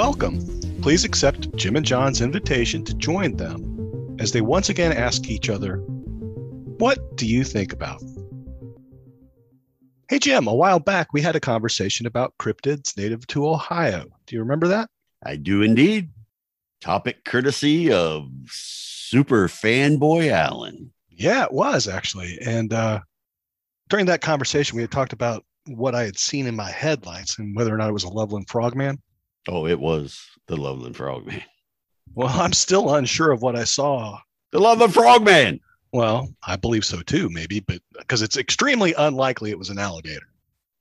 Welcome. Please accept Jim and John's invitation to join them as they once again ask each other, What do you think about? Hey, Jim, a while back we had a conversation about cryptids native to Ohio. Do you remember that? I do indeed. Topic courtesy of Super Fanboy Allen. Yeah, it was actually. And uh, during that conversation, we had talked about what I had seen in my headlights and whether or not it was a Loveland Frogman. Oh, it was the Loveland Frogman. Well, I'm still unsure of what I saw. The Loveland Frogman. Well, I believe so too, maybe, but because it's extremely unlikely it was an alligator,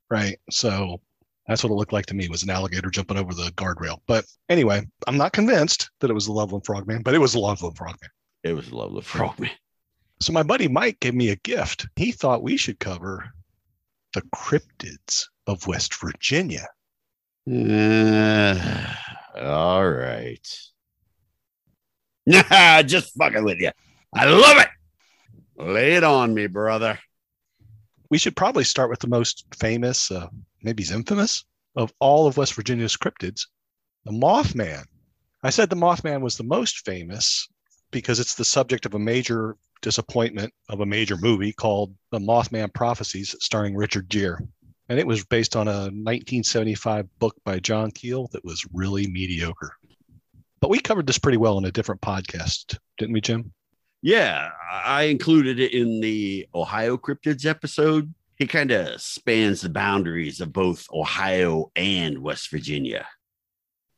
right? So that's what it looked like to me was an alligator jumping over the guardrail. But anyway, I'm not convinced that it was the Loveland Frogman, but it was the Loveland Frogman. It was the Loveland Frogman. So my buddy Mike gave me a gift. He thought we should cover the cryptids of West Virginia. Uh, all right. Nah, just fucking with you. I love it. Lay it on me, brother. We should probably start with the most famous, uh, maybe he's infamous, of all of West Virginia's cryptids, the Mothman. I said the Mothman was the most famous because it's the subject of a major disappointment of a major movie called The Mothman Prophecies, starring Richard Gere. And it was based on a 1975 book by John Keel that was really mediocre. But we covered this pretty well in a different podcast, didn't we, Jim? Yeah, I included it in the Ohio Cryptids episode. He kind of spans the boundaries of both Ohio and West Virginia.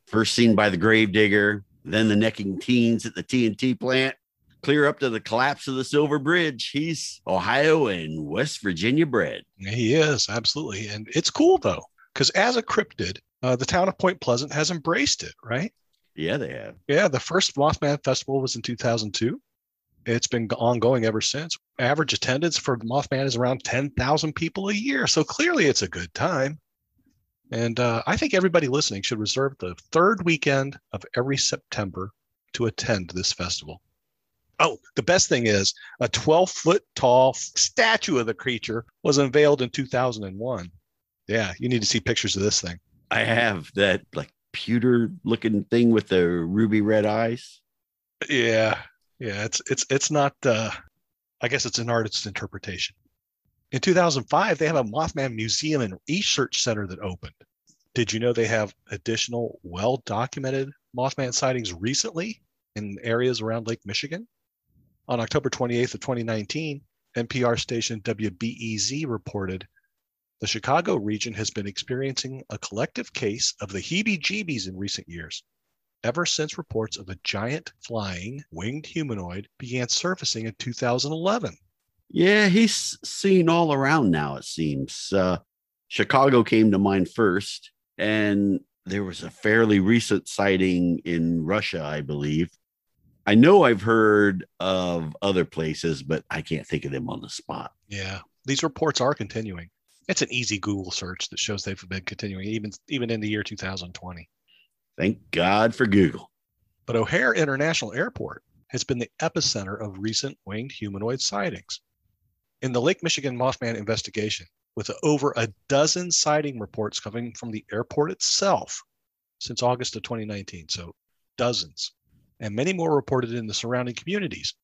First seen by the Gravedigger, then the necking teens at the TNT plant, clear up to the collapse of the Silver Bridge. He's Ohio and West Virginia bred. He is, absolutely. And it's cool, though, because as a cryptid, uh, the town of Point Pleasant has embraced it, right? Yeah, they have. Yeah, the first Mothman Festival was in 2002. It's been ongoing ever since. Average attendance for Mothman is around 10,000 people a year. So clearly it's a good time. And uh, I think everybody listening should reserve the third weekend of every September to attend this festival. Oh, the best thing is a 12 foot tall statue of the creature was unveiled in 2001. Yeah, you need to see pictures of this thing. I have that like pewter looking thing with the ruby red eyes. Yeah, yeah, it's it's it's not. Uh, I guess it's an artist's interpretation. In 2005, they have a Mothman museum and research center that opened. Did you know they have additional well documented Mothman sightings recently in areas around Lake Michigan? On October 28th of 2019, NPR station WBEZ reported the Chicago region has been experiencing a collective case of the heebie-jeebies in recent years, ever since reports of a giant flying winged humanoid began surfacing in 2011. Yeah, he's seen all around now, it seems. Uh, Chicago came to mind first, and there was a fairly recent sighting in Russia, I believe. I know I've heard of other places, but I can't think of them on the spot. Yeah, these reports are continuing. It's an easy Google search that shows they've been continuing even even in the year 2020. Thank God for Google. But O'Hare International Airport has been the epicenter of recent winged humanoid sightings. In the Lake Michigan Mothman investigation, with over a dozen sighting reports coming from the airport itself since August of 2019, so dozens, and many more reported in the surrounding communities.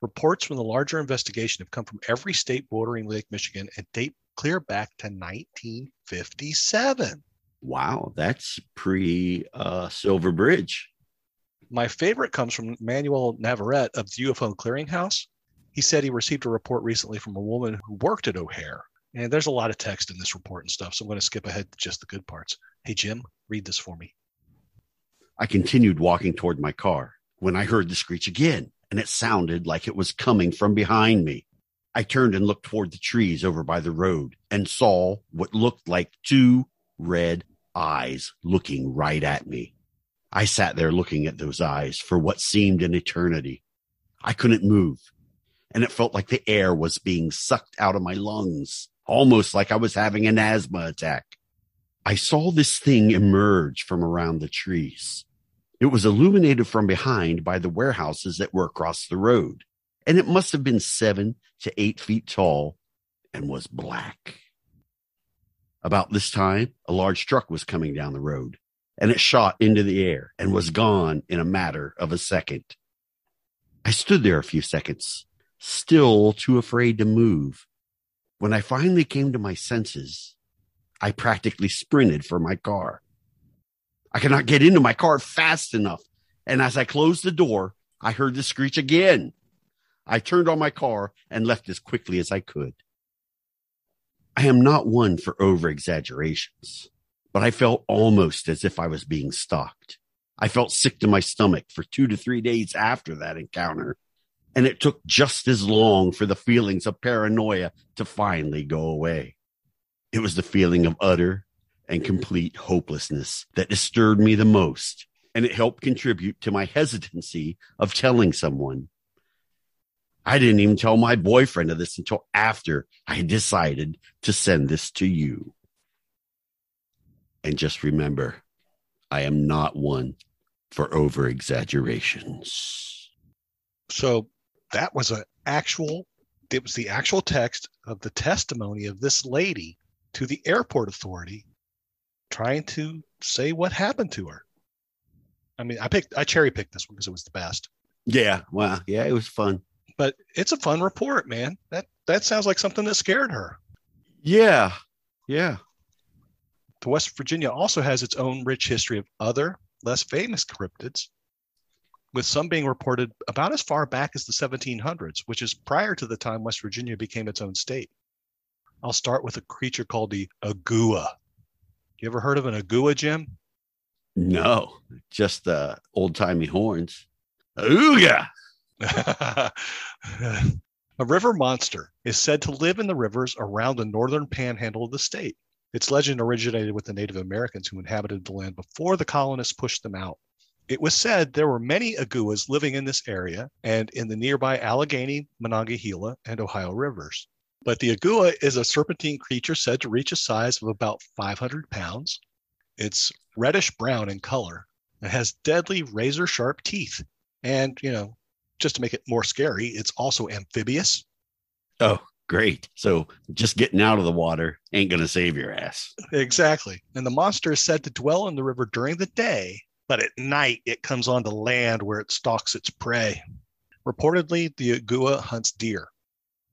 Reports from the larger investigation have come from every state bordering Lake Michigan and date clear back to 1957. Wow, that's pre uh, Silver Bridge. My favorite comes from Manuel Navarrete of the UFO Clearinghouse. He said he received a report recently from a woman who worked at O'Hare. And there's a lot of text in this report and stuff, so I'm going to skip ahead to just the good parts. Hey, Jim, read this for me. I continued walking toward my car when I heard the screech again, and it sounded like it was coming from behind me. I turned and looked toward the trees over by the road and saw what looked like two red eyes looking right at me. I sat there looking at those eyes for what seemed an eternity. I couldn't move, and it felt like the air was being sucked out of my lungs, almost like I was having an asthma attack. I saw this thing emerge from around the trees. It was illuminated from behind by the warehouses that were across the road, and it must have been seven to eight feet tall and was black. About this time, a large truck was coming down the road. and it shot into the air and was gone in a matter of a second. I stood there a few seconds, still too afraid to move. When I finally came to my senses, I practically sprinted for my car. I could not get into my car fast enough. And as I closed the door, I heard the screech again. I turned on my car and left as quickly as I could. I am not one for over exaggerations, but I felt almost as if I was being stalked. I felt sick to my stomach for two to three days after that encounter. And it took just as long for the feelings of paranoia to finally go away. It was the feeling of utter and complete hopelessness that disturbed me the most. And it helped contribute to my hesitancy of telling someone. I didn't even tell my boyfriend of this until after I decided to send this to you. And just remember, I am not one for over exaggerations. So that was an actual, it was the actual text of the testimony of this lady to the airport authority trying to say what happened to her. I mean, I picked, I cherry picked this one because it was the best. Yeah. Wow. Yeah. It was fun. But it's a fun report, man. That that sounds like something that scared her. Yeah. Yeah. The West Virginia also has its own rich history of other, less famous cryptids, with some being reported about as far back as the 1700s, which is prior to the time West Virginia became its own state. I'll start with a creature called the Ogua. You ever heard of an Ogua, Jim? No, just the uh, old timey horns. Ooga. a river monster is said to live in the rivers around the northern panhandle of the state. Its legend originated with the Native Americans who inhabited the land before the colonists pushed them out. It was said there were many Oguas living in this area and in the nearby Allegheny, Monongahela, and Ohio rivers. But the Ogua is a serpentine creature said to reach a size of about 500 pounds. It's reddish brown in color and has deadly razor sharp teeth. And, you know, just to make it more scary, it's also amphibious. Oh, great. So just getting out of the water ain't going to save your ass. Exactly. And the monster is said to dwell in the river during the day, but at night it comes onto land where it stalks its prey. Reportedly, the Ogua hunts deer.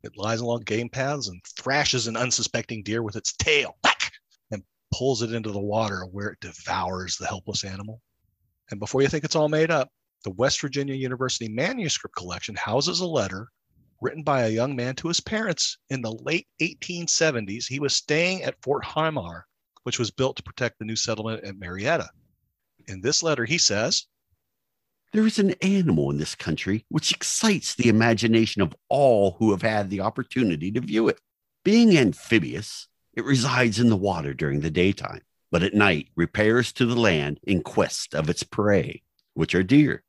It lies along game paths and thrashes an unsuspecting deer with its tail and pulls it into the water where it devours the helpless animal. And before you think it's all made up, the West Virginia University Manuscript Collection houses a letter written by a young man to his parents in the late 1870s. He was staying at Fort Harmar, which was built to protect the new settlement at Marietta. In this letter, he says, There is an animal in this country which excites the imagination of all who have had the opportunity to view it. Being amphibious, it resides in the water during the daytime, but at night repairs to the land in quest of its prey, which are deer.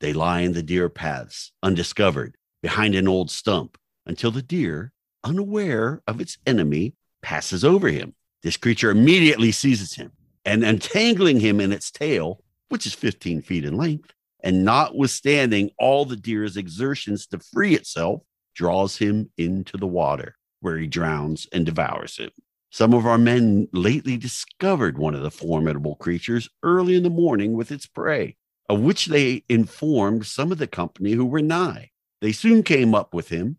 They lie in the deer paths, undiscovered, behind an old stump, until the deer, unaware of its enemy, passes over him. This creature immediately seizes him and, entangling him in its tail, which is 15 feet in length, and notwithstanding all the deer's exertions to free itself, draws him into the water, where he drowns and devours him. Some of our men lately discovered one of the formidable creatures early in the morning with its prey of which they informed some of the company who were nigh. They soon came up with him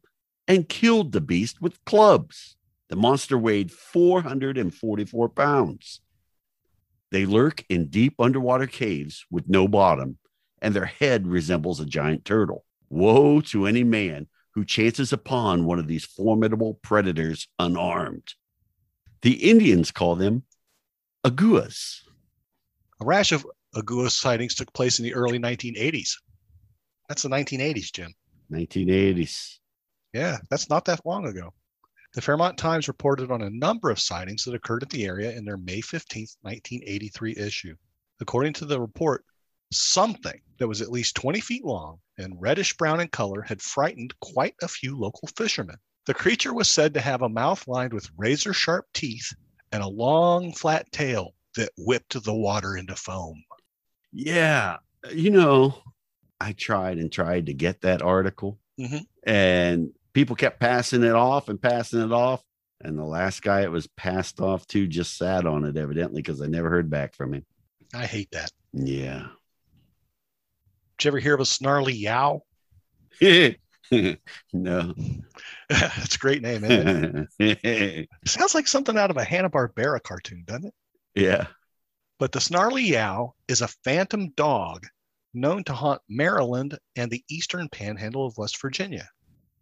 and killed the beast with clubs. The monster weighed 444 pounds. They lurk in deep underwater caves with no bottom, and their head resembles a giant turtle. Woe to any man who chances upon one of these formidable predators unarmed. The Indians call them Oguas. A rash of Ogua sightings took place in the early 1980s. That's the 1980s, Jim. 1980s. Yeah, that's not that long ago. The Fairmont Times reported on a number of sightings that occurred at the area in their May 15, 1983 issue. According to the report, something that was at least 20 feet long and reddish brown in color had frightened quite a few local fishermen. The creature was said to have a mouth lined with razor sharp teeth and a long flat tail that whipped the water into foam. Yeah. You know, I tried and tried to get that article, mm-hmm. and people kept passing it off and passing it off. And the last guy it was passed off to just sat on it, evidently, because I never heard back from him. I hate that. Yeah. Did you ever hear of a snarly yow? no. That's a great name, isn't it? Sounds like something out of a Hanna-Barbera cartoon, doesn't it? Yeah. But the snarly yow is a phantom dog known to haunt Maryland and the eastern panhandle of West Virginia.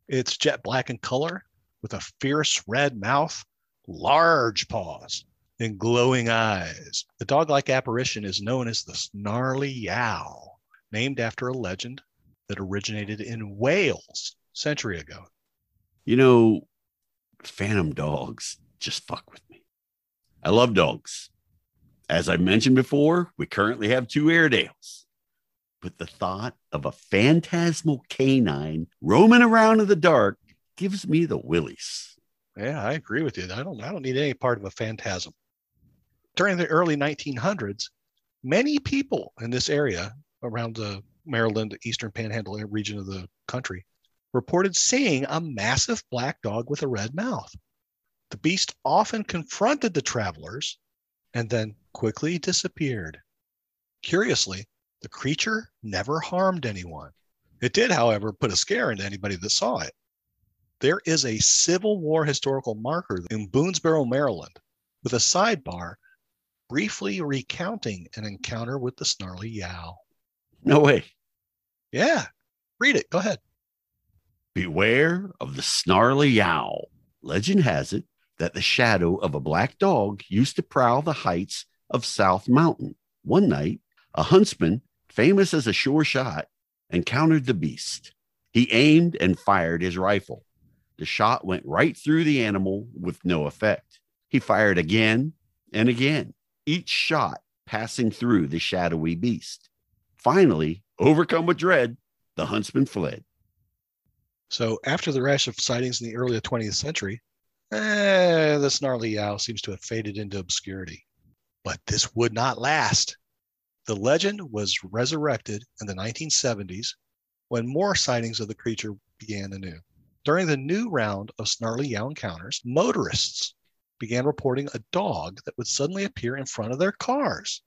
It's jet black in color with a fierce red mouth, large paws, and glowing eyes. The dog like apparition is known as the snarly yow, named after a legend that originated in Wales century ago. You know, phantom dogs just fuck with me. I love dogs. As I mentioned before, we currently have two Airedales. But the thought of a phantasmal canine roaming around in the dark gives me the willies. Yeah, I agree with you. I don't I don't need any part of a phantasm. During the early 1900s, many people in this area around the Maryland Eastern Panhandle region of the country reported seeing a massive black dog with a red mouth. The beast often confronted the travelers and then quickly disappeared. Curiously, the creature never harmed anyone. It did, however, put a scare into anybody that saw it. There is a Civil War historical marker in Boonsboro, Maryland, with a sidebar briefly recounting an encounter with the snarly yow. No way. Yeah, read it. Go ahead. Beware of the snarly yow. Legend has it that the shadow of a black dog used to prowl the heights of South Mountain. One night, a huntsman, famous as a sure shot, encountered the beast. He aimed and fired his rifle. The shot went right through the animal with no effect. He fired again and again, each shot passing through the shadowy beast. Finally, overcome with dread, the huntsman fled. So, after the rash of sightings in the early 20th century, eh, the snarly yow seems to have faded into obscurity. But this would not last. The legend was resurrected in the 1970s when more sightings of the creature began anew. During the new round of snarly yow encounters, motorists began reporting a dog that would suddenly appear in front of their cars.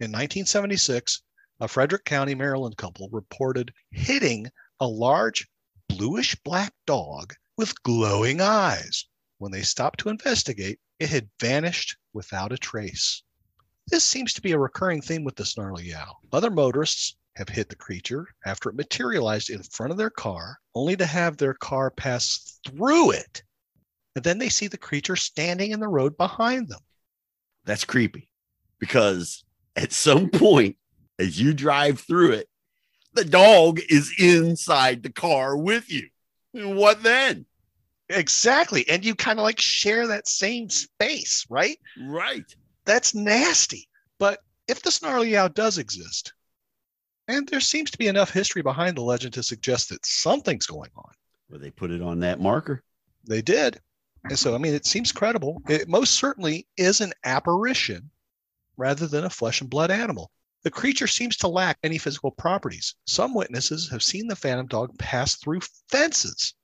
In 1976, a Frederick County, Maryland couple reported hitting a large bluish black dog with glowing eyes. When they stopped to investigate, it had vanished without a trace. This seems to be a recurring theme with the snarly yow. Other motorists have hit the creature after it materialized in front of their car, only to have their car pass through it. And then they see the creature standing in the road behind them. That's creepy because at some point, as you drive through it, the dog is inside the car with you. What then? Exactly. And you kind of like share that same space, right? Right. That's nasty. But if the snarly yow does exist, and there seems to be enough history behind the legend to suggest that something's going on, Well, they put it on that marker. they did. And so, I mean, it seems credible. It most certainly is an apparition rather than a flesh and blood animal. The creature seems to lack any physical properties. Some witnesses have seen the phantom dog pass through fences.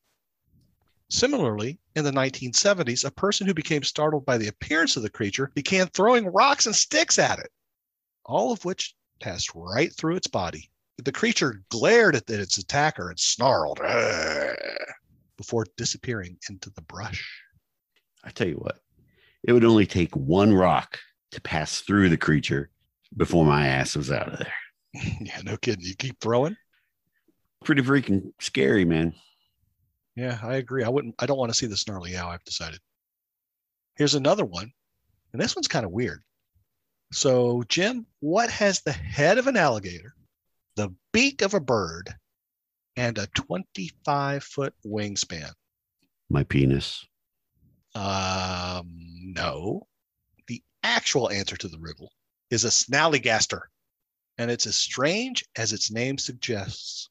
Similarly, in the 1970s, a person who became startled by the appearance of the creature began throwing rocks and sticks at it, all of which passed right through its body. The creature glared at its attacker and snarled before disappearing into the brush. I tell you what, it would only take one rock to pass through the creature before my ass was out of there. yeah, no kidding. You keep throwing. Pretty freaking scary, man. Yeah, I agree. I wouldn't. I don't want to see the snarly owl. I've decided. Here's another one, and this one's kind of weird. So, Jim, what has the head of an alligator, the beak of a bird, and a 25 foot wingspan? My penis. Um, no. The actual answer to the riddle is a snallygaster, and it's as strange as its name suggests.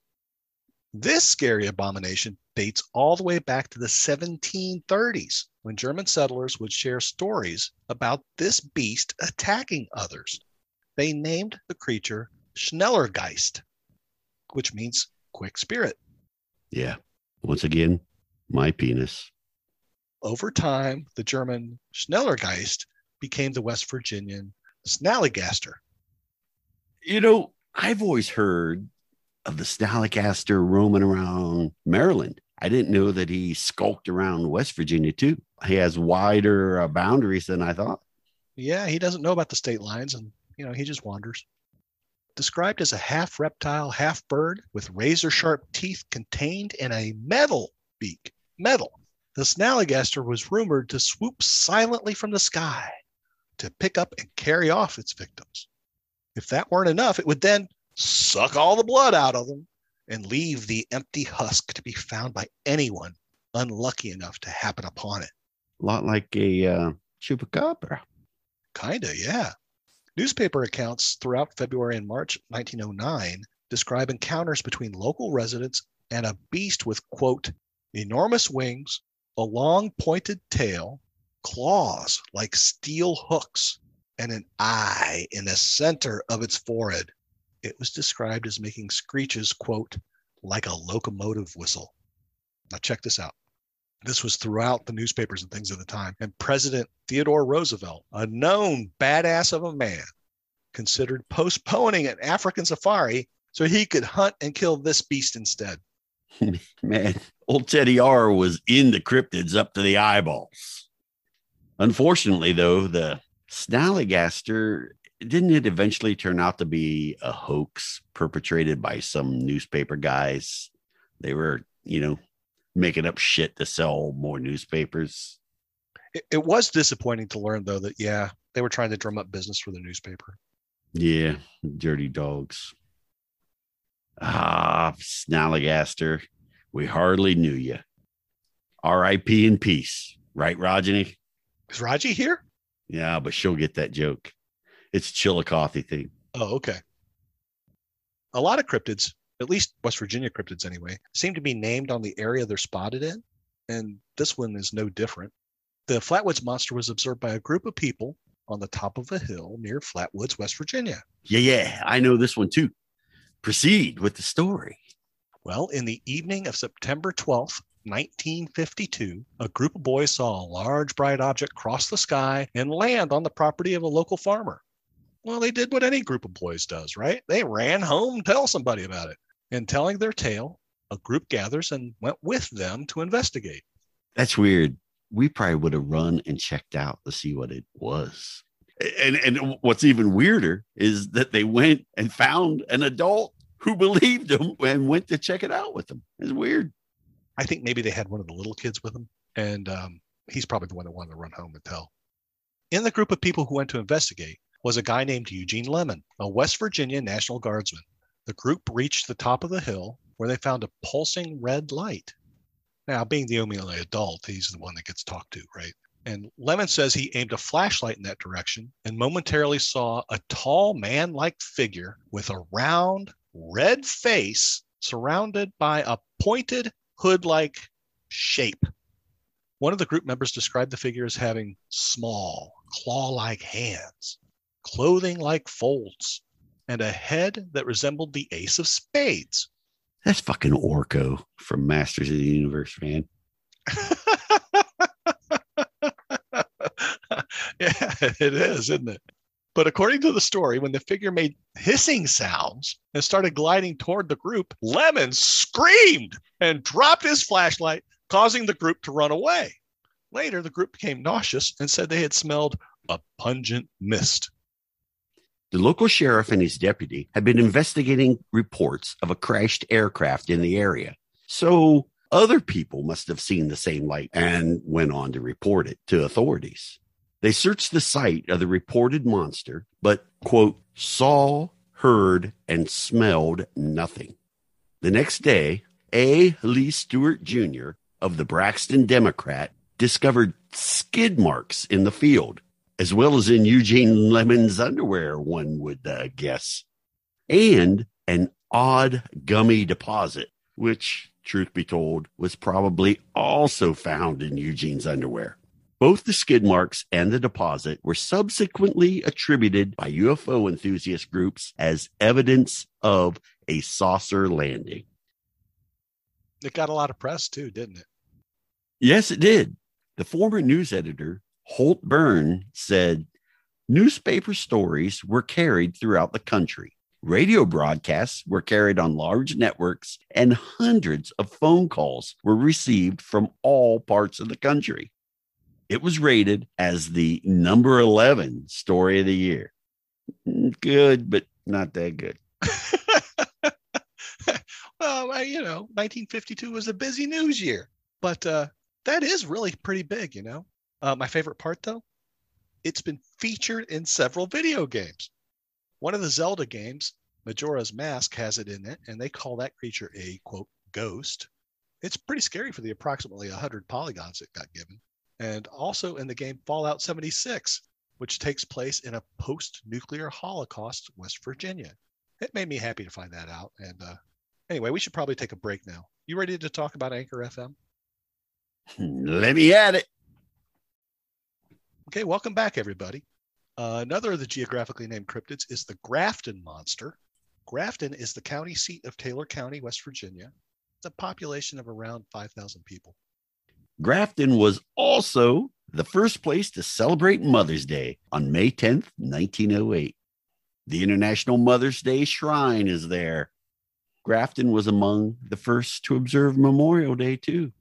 This scary abomination dates all the way back to the 1730s when German settlers would share stories about this beast attacking others. They named the creature Schnellergeist, which means quick spirit. Yeah. Once again, my penis. Over time, the German Schnellergeist became the West Virginian Snallygaster. You know, I've always heard of the Snallygaster roaming around Maryland. I didn't know that he skulked around West Virginia too. He has wider uh, boundaries than I thought. Yeah, he doesn't know about the state lines and, you know, he just wanders. Described as a half reptile, half bird with razor sharp teeth contained in a metal beak. Metal. The Snallygaster was rumored to swoop silently from the sky to pick up and carry off its victims. If that weren't enough, it would then suck all the blood out of them and leave the empty husk to be found by anyone unlucky enough to happen upon it. A lot like a uh, chupacabra. Kinda, yeah. Newspaper accounts throughout February and March 1909 describe encounters between local residents and a beast with, quote, enormous wings, a long pointed tail, claws like steel hooks, and an eye in the center of its forehead. It was described as making screeches, quote, like a locomotive whistle. Now, check this out. This was throughout the newspapers and things at the time. And President Theodore Roosevelt, a known badass of a man, considered postponing an African safari so he could hunt and kill this beast instead. Man, old Teddy R was in the cryptids up to the eyeballs. Unfortunately, though, the Snallygaster didn't it eventually turn out to be a hoax perpetrated by some newspaper guys? They were, you know, making up shit to sell more newspapers. It, it was disappointing to learn, though, that, yeah, they were trying to drum up business for the newspaper. Yeah, dirty dogs. Ah, Snallygaster, we hardly knew you. R.I.P. in peace, right, Rajani? Is Raji here? Yeah, but she'll get that joke. It's a Chillicothe thing. Oh, okay. A lot of cryptids, at least West Virginia cryptids anyway, seem to be named on the area they're spotted in. And this one is no different. The Flatwoods monster was observed by a group of people on the top of a hill near Flatwoods, West Virginia. Yeah, yeah, I know this one too. Proceed with the story. Well, in the evening of September 12th, 1952, a group of boys saw a large bright object cross the sky and land on the property of a local farmer. Well, they did what any group of boys does, right? They ran home to tell somebody about it. And telling their tale, a group gathers and went with them to investigate. That's weird. We probably would have run and checked out to see what it was. And and what's even weirder is that they went and found an adult who believed them and went to check it out with them. It's weird. I think maybe they had one of the little kids with them, and um, he's probably the one that wanted to run home and tell. In the group of people who went to investigate was a guy named Eugene Lemon, a West Virginia National Guardsman. The group reached the top of the hill where they found a pulsing red light. Now, being the only adult, he's the one that gets talked to, right? And Lemon says he aimed a flashlight in that direction and momentarily saw a tall man like figure with a round, red face surrounded by a pointed hood like shape. One of the group members described the figure as having small, claw like hands, clothing like folds, and a head that resembled the ace of spades. That's fucking Orko from Masters of the Universe, man. yeah, it is, isn't it? But according to the story, when the figure made hissing sounds and started gliding toward the group, Lemon screamed and dropped his flashlight, causing the group to run away. Later, the group became nauseous and said they had smelled a pungent mist. The local sheriff and his deputy had been investigating reports of a crashed aircraft in the area. So other people must have seen the same light and went on to report it to authorities. They searched the site of the reported monster, but, quote, saw, heard, and smelled nothing. The next day, A. Lee Stewart Jr. of the Braxton Democrat discovered skid marks in the field, as well as in Eugene Lemon's underwear, one would uh, guess, and an odd gummy deposit, which, truth be told, was probably also found in Eugene's underwear. Both the skid marks and the deposit were subsequently attributed by UFO enthusiast groups as evidence of a saucer landing. It got a lot of press too, didn't it? Yes, it did. The former news editor, Holt Byrne, said newspaper stories were carried throughout the country. Radio broadcasts were carried on large networks, and hundreds of phone calls were received from all parts of the country. It was rated as the number 11 story of the year. Good, but not that good. well, you know, 1952 was a busy news year, but uh, that is really pretty big, you know. Uh, my favorite part, though, it's been featured in several video games. One of the Zelda games, Majora's Mask, has it in it, and they call that creature a quote ghost. It's pretty scary for the approximately 100 polygons it got given and also in the game Fallout 76, which takes place in a post nuclear Holocaust, West Virginia. It made me happy to find that out. And uh, anyway, we should probably take a break now. You ready to talk about Anchor FM? Let me at it. Okay, welcome back, everybody. Uh, another of the geographically named cryptids is the Grafton monster. Grafton is the county seat of Taylor County, West Virginia. It's a population of around 5,000 people. Grafton was also the first place to celebrate Mother's Day on May 10th, 1908. The International Mother's Day Shrine is there. Grafton was among the first to observe Memorial Day, too.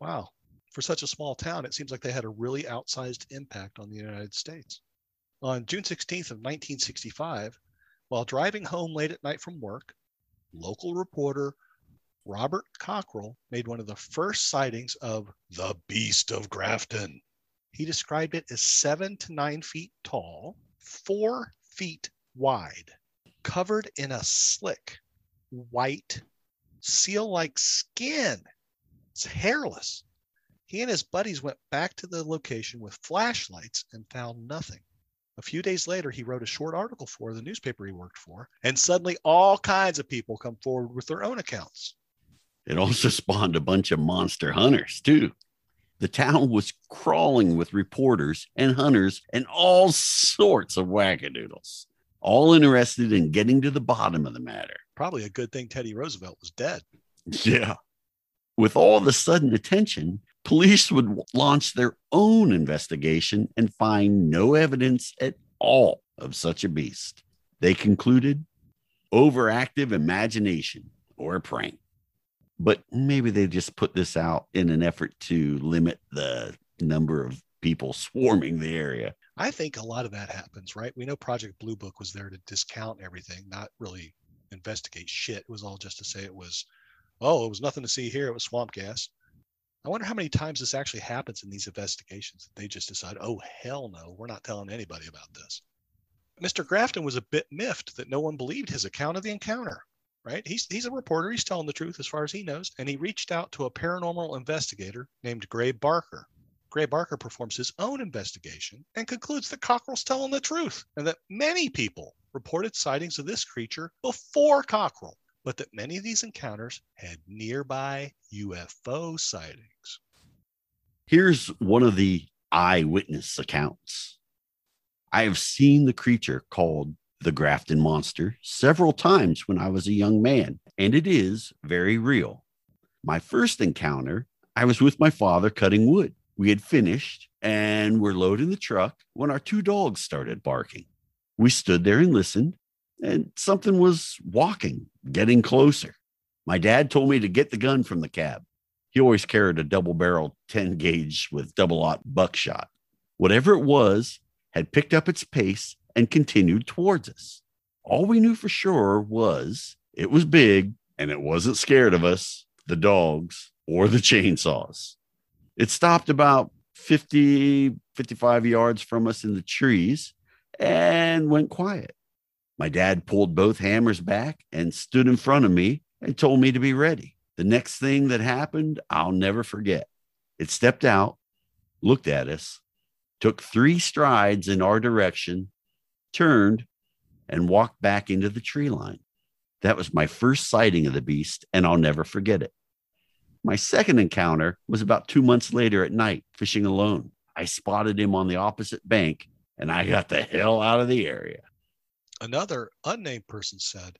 Wow. For such a small town, it seems like they had a really outsized impact on the United States. On June 16th of 1965, while driving home late at night from work, local reporter Robert Cockrell made one of the first sightings of the Beast of Grafton. He described it as seven to nine feet tall, four feet wide, covered in a slick, white, seal like skin. It's hairless. He and his buddies went back to the location with flashlights and found nothing. A few days later, he wrote a short article for the newspaper he worked for, and suddenly all kinds of people come forward with their own accounts. It also spawned a bunch of monster hunters, too. The town was crawling with reporters and hunters and all sorts of wackadoodles, all interested in getting to the bottom of the matter. Probably a good thing Teddy Roosevelt was dead. Yeah. With all the sudden attention, police would launch their own investigation and find no evidence at all of such a beast. They concluded overactive imagination or a prank but maybe they just put this out in an effort to limit the number of people swarming the area. I think a lot of that happens, right? We know Project Blue Book was there to discount everything, not really investigate shit. It was all just to say it was, oh, it was nothing to see here. It was swamp gas. I wonder how many times this actually happens in these investigations. They just decide, oh, hell no, we're not telling anybody about this. Mr. Grafton was a bit miffed that no one believed his account of the encounter right? He's he's a reporter. He's telling the truth as far as he knows, and he reached out to a paranormal investigator named Gray Barker. Gray Barker performs his own investigation and concludes that Cockrell's telling the truth, and that many people reported sightings of this creature before Cockrell, but that many of these encounters had nearby UFO sightings. Here's one of the eyewitness accounts. I have seen the creature called the Grafton Monster several times when I was a young man, and it is very real. My first encounter, I was with my father cutting wood. We had finished and were loading the truck when our two dogs started barking. We stood there and listened, and something was walking, getting closer. My dad told me to get the gun from the cab. He always carried a double barrel 10 gauge with double aught buckshot. Whatever it was had picked up its pace and continued towards us. All we knew for sure was it was big and it wasn't scared of us, the dogs, or the chainsaws. It stopped about 50, 55 yards from us in the trees and went quiet. My dad pulled both hammers back and stood in front of me and told me to be ready. The next thing that happened, I'll never forget. It stepped out, looked at us, took three strides in our direction, turned, and walked back into the tree line. That was my first sighting of the beast, and I'll never forget it. My second encounter was about two months later at night, fishing alone. I spotted him on the opposite bank, and I got the hell out of the area. Another unnamed person said,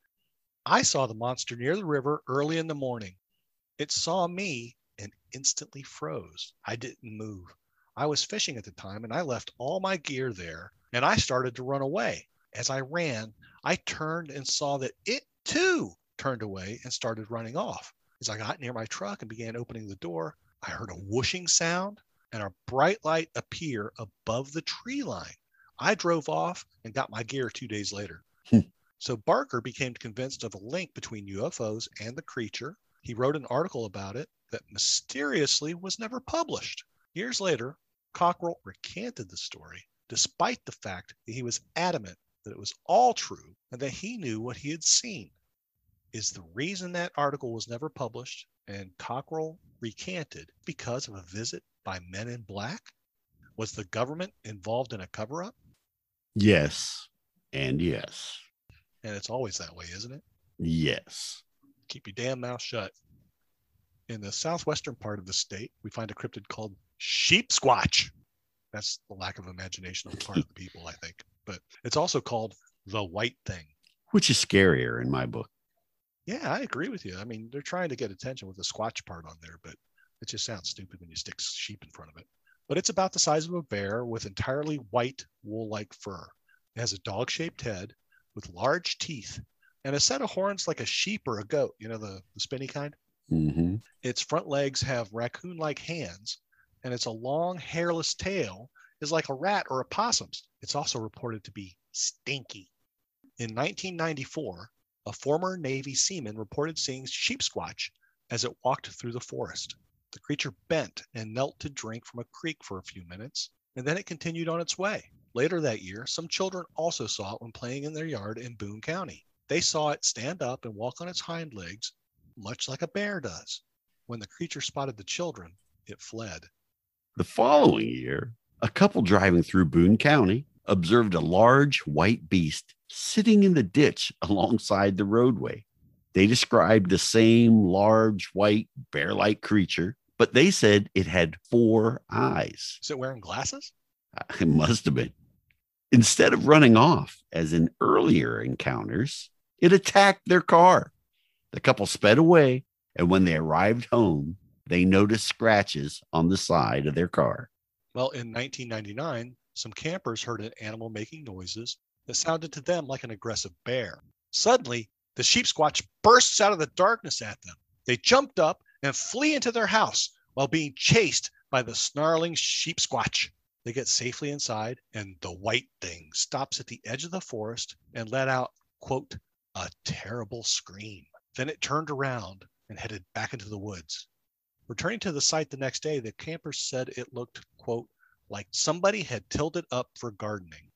I saw the monster near the river early in the morning. It saw me and instantly froze. I didn't move. I was fishing at the time and I left all my gear there and I started to run away. As I ran, I turned and saw that it too turned away and started running off. As I got near my truck and began opening the door, I heard a whooshing sound and a bright light appear above the tree line. I drove off and got my gear two days later. Hmm. so Barker became convinced of a link between UFOs and the creature. He wrote an article about it that mysteriously was never published. Years later, Cockrell recanted the story, despite the fact that he was adamant that it was all true and that he knew what he had seen. Is the reason that article was never published and Cockrell recanted because of a visit by men in black? Was the government involved in a cover up? Yes. And yes. And it's always that way, isn't it? Yes. Keep your damn mouth shut. In the southwestern part of the state, we find a cryptid called Sheep Squatch. That's the lack of imagination on the part of the people, I think. But it's also called the White Thing. Which is scarier in my book. Yeah, I agree with you. I mean, they're trying to get attention with the Squatch part on there, but it just sounds stupid when you stick sheep in front of it. But it's about the size of a bear with entirely white wool like fur. It has a dog shaped head with large teeth and a set of horns like a sheep or a goat, you know, the, the spinny kind. Mm-hmm. Its front legs have raccoon like hands, and its a long, hairless tail is like a rat or a possum's. It's also reported to be stinky. In 1994, a former Navy seaman reported seeing sheep squatch as it walked through the forest. The creature bent and knelt to drink from a creek for a few minutes, and then it continued on its way. Later that year, some children also saw it when playing in their yard in Boone County. They saw it stand up and walk on its hind legs, much like a bear does. When the creature spotted the children, it fled. The following year, a couple driving through Boone County observed a large white beast sitting in the ditch alongside the roadway. They described the same large white bear like creature, but they said it had four eyes. Is it wearing glasses? It must have been. Instead of running off, as in earlier encounters, it attacked their car. The couple sped away, and when they arrived home, they noticed scratches on the side of their car. Well, in 1999, some campers heard an animal making noises that sounded to them like an aggressive bear. Suddenly, the sheep squatch bursts out of the darkness at them. They jumped up and flee into their house while being chased by the snarling sheep squatch. They get safely inside, and the white thing stops at the edge of the forest and let out, quote, a terrible scream. Then it turned around and headed back into the woods. Returning to the site the next day, the campers said it looked, quote, like somebody had tilled it up for gardening.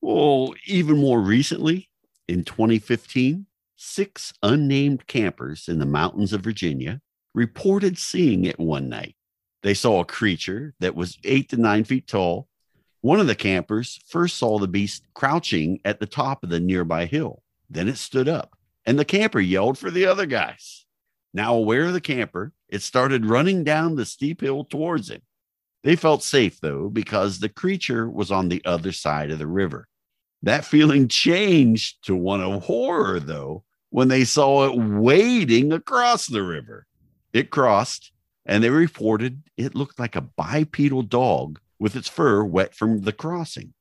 Well, even more recently, in 2015, six unnamed campers in the mountains of Virginia reported seeing it one night. They saw a creature that was eight to nine feet tall. One of the campers first saw the beast crouching at the top of the nearby hill. Then it stood up, and the camper yelled for the other guys. Now aware of the camper, it started running down the steep hill towards him. They felt safe, though, because the creature was on the other side of the river. That feeling changed to one of horror, though, when they saw it wading across the river. It crossed, and they reported it looked like a bipedal dog with its fur wet from the crossing.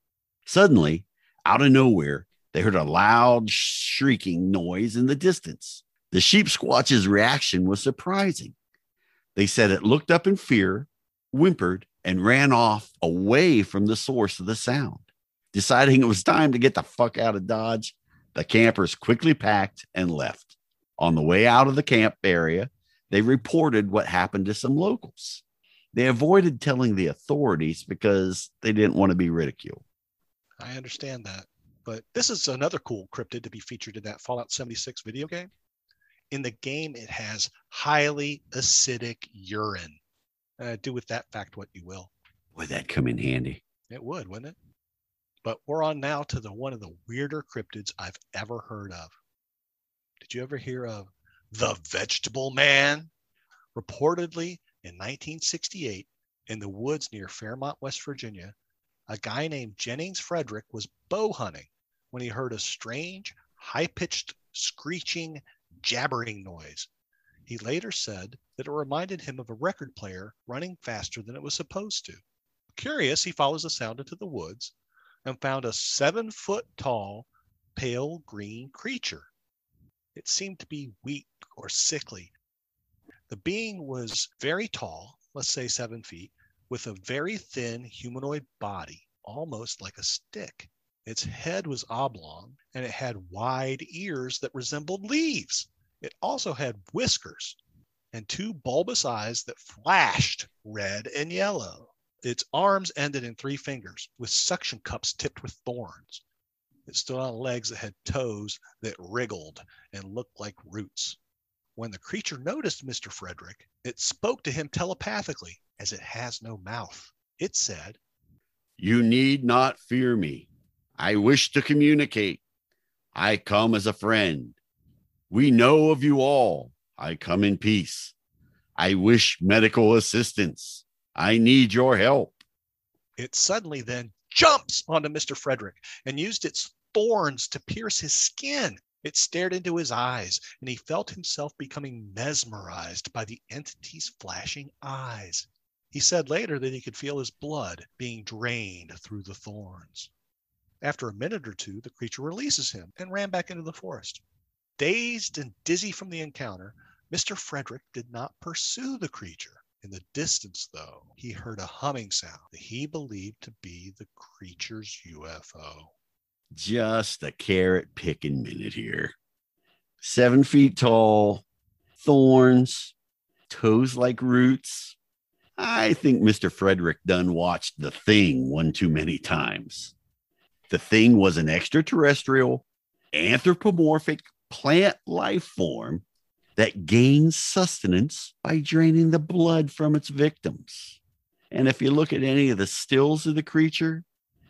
Suddenly, out of nowhere, they heard a loud shrieking noise in the distance. The sheep squatch's reaction was surprising. They said it looked up in fear, whimpered, and ran off away from the source of the sound. Deciding it was time to get the fuck out of Dodge, the campers quickly packed and left. On the way out of the camp area, they reported what happened to some locals. They avoided telling the authorities because they didn't want to be ridiculed. I understand that. But this is another cool cryptid to be featured in that Fallout 76 video game. In the game, it has highly acidic urine. Uh, do with that fact what you will. Would that come in handy? It would, wouldn't it? But we're on now to the one of the weirder cryptids I've ever heard of. Did you ever hear of the Vegetable Man? Reportedly in 1968, in the woods near Fairmont, West Virginia, a guy named Jennings Frederick was bow hunting when he heard a strange, high pitched, screeching, jabbering noise. He later said that it reminded him of a record player running faster than it was supposed to. Curious, he follows the sound into the woods and found a seven foot tall, pale green creature. It seemed to be weak or sickly. The being was very tall, let's say seven feet, with a very thin humanoid body, almost like a stick. Its head was oblong and it had wide ears that resembled leaves. It also had whiskers and two bulbous eyes that flashed red and yellow. Its arms ended in three fingers with suction cups tipped with thorns. It stood on legs that had toes that wriggled and looked like roots. When the creature noticed Mr. Frederick, it spoke to him telepathically as it has no mouth. It said, You need not fear me. I wish to communicate. I come as a friend. We know of you all. I come in peace. I wish medical assistance. I need your help. It suddenly then jumps onto Mr. Frederick and used its thorns to pierce his skin. It stared into his eyes, and he felt himself becoming mesmerized by the entity's flashing eyes. He said later that he could feel his blood being drained through the thorns. After a minute or two, the creature releases him and ran back into the forest. Dazed and dizzy from the encounter, Mr. Frederick did not pursue the creature. In the distance, though, he heard a humming sound that he believed to be the creature's UFO. Just a carrot picking minute here. Seven feet tall, thorns, toes like roots. I think Mr. Frederick Dunn watched The Thing one too many times. The thing was an extraterrestrial, anthropomorphic plant life form that gains sustenance by draining the blood from its victims. And if you look at any of the stills of the creature,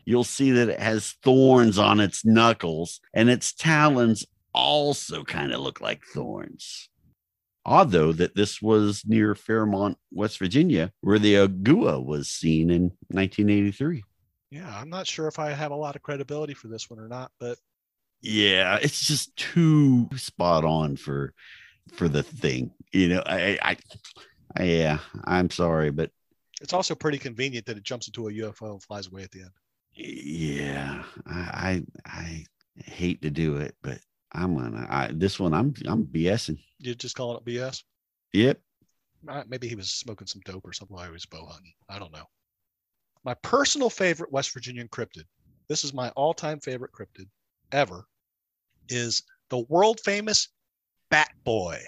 you'll see that it has thorns on its knuckles, and its talons also kind of look like thorns. Odd, though, that this was near Fairmont, West Virginia, where the Ogua was seen in 1983 yeah, I'm not sure if I have a lot of credibility for this one or not, but yeah, it's just too spot on for for the thing. You know, I, I, I yeah, I'm sorry, but it's also pretty convenient that it jumps into a UFO and flies away at the end. Yeah, I I, I hate to do it, but I'm gonna. I, this one, I'm I'm BSing. You're just calling it BS. Yep. Uh, maybe he was smoking some dope or something while he was bow hunting. I don't know. My personal favorite West Virginian cryptid, this is my all time favorite cryptid ever, is the world famous Bat Boy.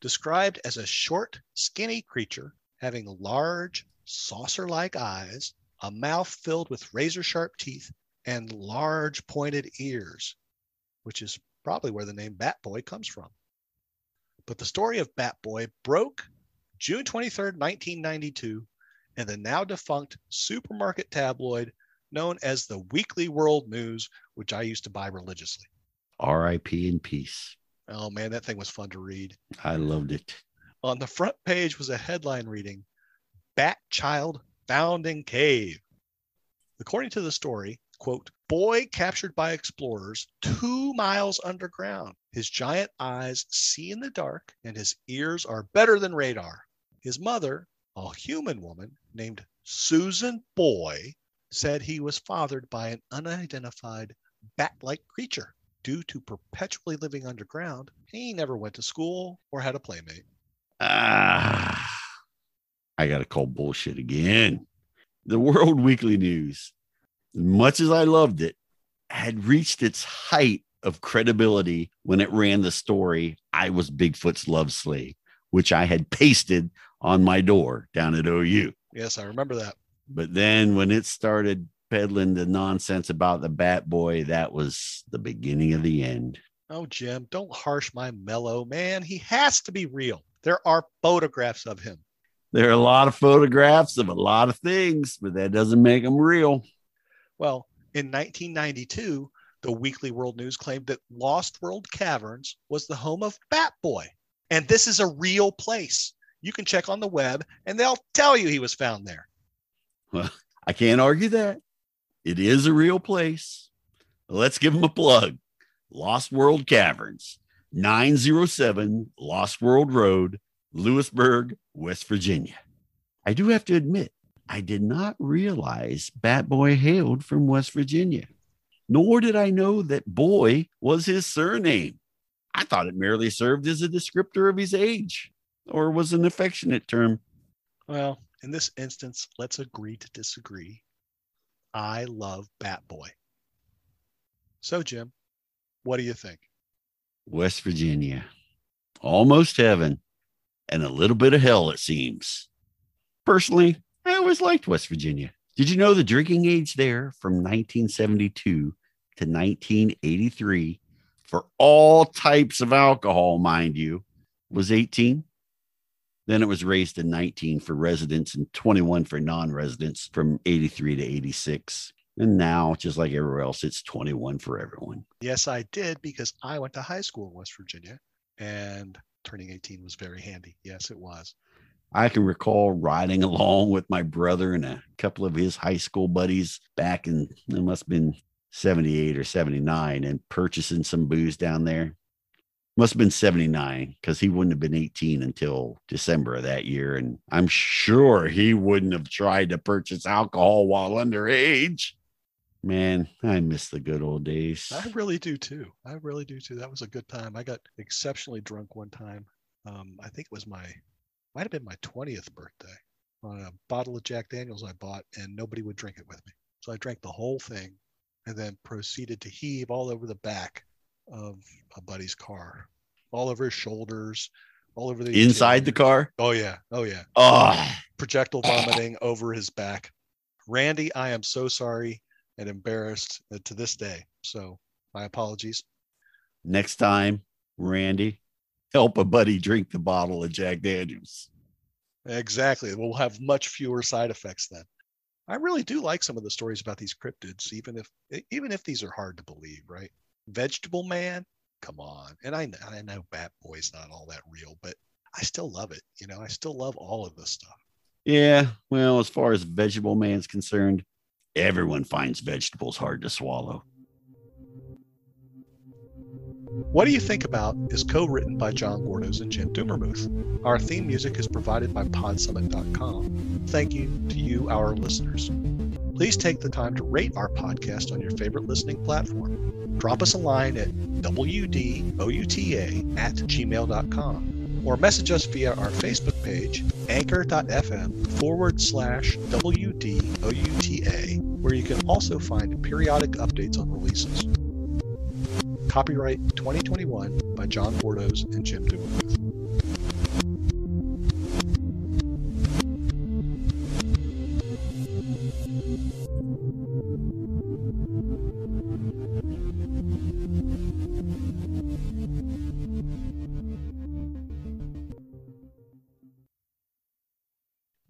Described as a short, skinny creature having large, saucer like eyes, a mouth filled with razor sharp teeth, and large pointed ears, which is probably where the name Bat Boy comes from. But the story of Bat Boy broke June 23, 1992, and the now defunct supermarket tabloid known as the Weekly World News, which I used to buy religiously. RIP in peace. Oh man, that thing was fun to read. I loved it. On the front page was a headline reading Bat Child Found in Cave. According to the story, quote, boy captured by explorers two miles underground. His giant eyes see in the dark and his ears are better than radar. His mother, a human woman named Susan Boy said he was fathered by an unidentified bat like creature. Due to perpetually living underground, he never went to school or had a playmate. Ah, I got to call bullshit again. The World Weekly News, as much as I loved it, had reached its height of credibility when it ran the story I was Bigfoot's love slave, which I had pasted on my door down at OU. Yes, I remember that. But then when it started peddling the nonsense about the Bat Boy, that was the beginning of the end. Oh, Jim, don't harsh my mellow man. He has to be real. There are photographs of him. There are a lot of photographs of a lot of things, but that doesn't make them real. Well, in 1992, the Weekly World News claimed that Lost World Caverns was the home of Bat Boy. And this is a real place you can check on the web and they'll tell you he was found there. Well, I can't argue that. It is a real place. Let's give them a plug Lost World Caverns, 907 Lost World Road, Lewisburg, West Virginia. I do have to admit, I did not realize Bat Boy hailed from West Virginia. nor did I know that boy was his surname. I thought it merely served as a descriptor of his age or was an affectionate term. Well, in this instance, let's agree to disagree. I love Bat Boy. So, Jim, what do you think? West Virginia, almost heaven, and a little bit of hell, it seems. Personally, I always liked West Virginia. Did you know the drinking age there from 1972 to 1983 for all types of alcohol, mind you, was 18? Then it was raised to 19 for residents and 21 for non residents from 83 to 86. And now, just like everywhere else, it's 21 for everyone. Yes, I did because I went to high school in West Virginia and turning 18 was very handy. Yes, it was. I can recall riding along with my brother and a couple of his high school buddies back in, it must have been 78 or 79, and purchasing some booze down there. Must have been 79 because he wouldn't have been 18 until December of that year. And I'm sure he wouldn't have tried to purchase alcohol while underage. Man, I miss the good old days. I really do too. I really do too. That was a good time. I got exceptionally drunk one time. Um, I think it was my, might have been my 20th birthday on a bottle of Jack Daniels I bought, and nobody would drink it with me. So I drank the whole thing and then proceeded to heave all over the back of a buddy's car, all over his shoulders, all over the inside the car. Oh yeah, oh yeah. Oh, Projectile vomiting over his back. Randy, I am so sorry and embarrassed uh, to this day. So my apologies. next time, Randy, help a buddy drink the bottle of Jack Daniels. Exactly. We'll have much fewer side effects then. I really do like some of the stories about these cryptids, even if even if these are hard to believe, right? Vegetable Man, come on. And I I know Bat Boy's not all that real, but I still love it. You know, I still love all of this stuff. Yeah, well, as far as vegetable man's concerned, everyone finds vegetables hard to swallow. What Do You Think About is co written by John Gordos and Jim Dumermuth. Our theme music is provided by podsummit.com. Thank you to you, our listeners. Please take the time to rate our podcast on your favorite listening platform. Drop us a line at wdouta at gmail.com or message us via our Facebook page, anchor.fm forward slash WDOUTA, where you can also find periodic updates on releases. Copyright 2021 by John Bordos and Jim Dumermuth.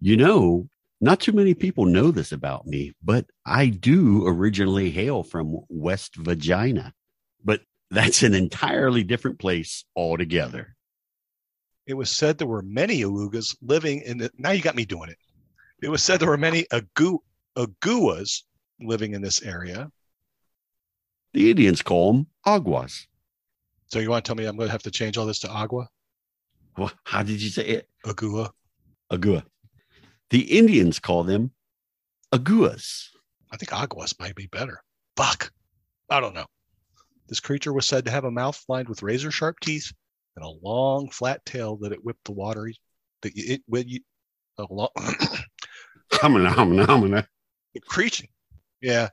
You know, not too many people know this about me, but I do originally hail from West Virginia, but that's an entirely different place altogether. It was said there were many Awugas living in the. Now you got me doing it. It was said there were many Agu, Aguas living in this area. The Indians call them aguas. So you want to tell me I'm going to have to change all this to Agua? Well, how did you say it? Agua. Agua. The Indians call them aguas. I think Aguas might be better. Fuck. I don't know. This creature was said to have a mouth lined with razor sharp teeth and a long flat tail that it whipped the water. That it when you a long Humana, humana, humana. the creature. Yeah,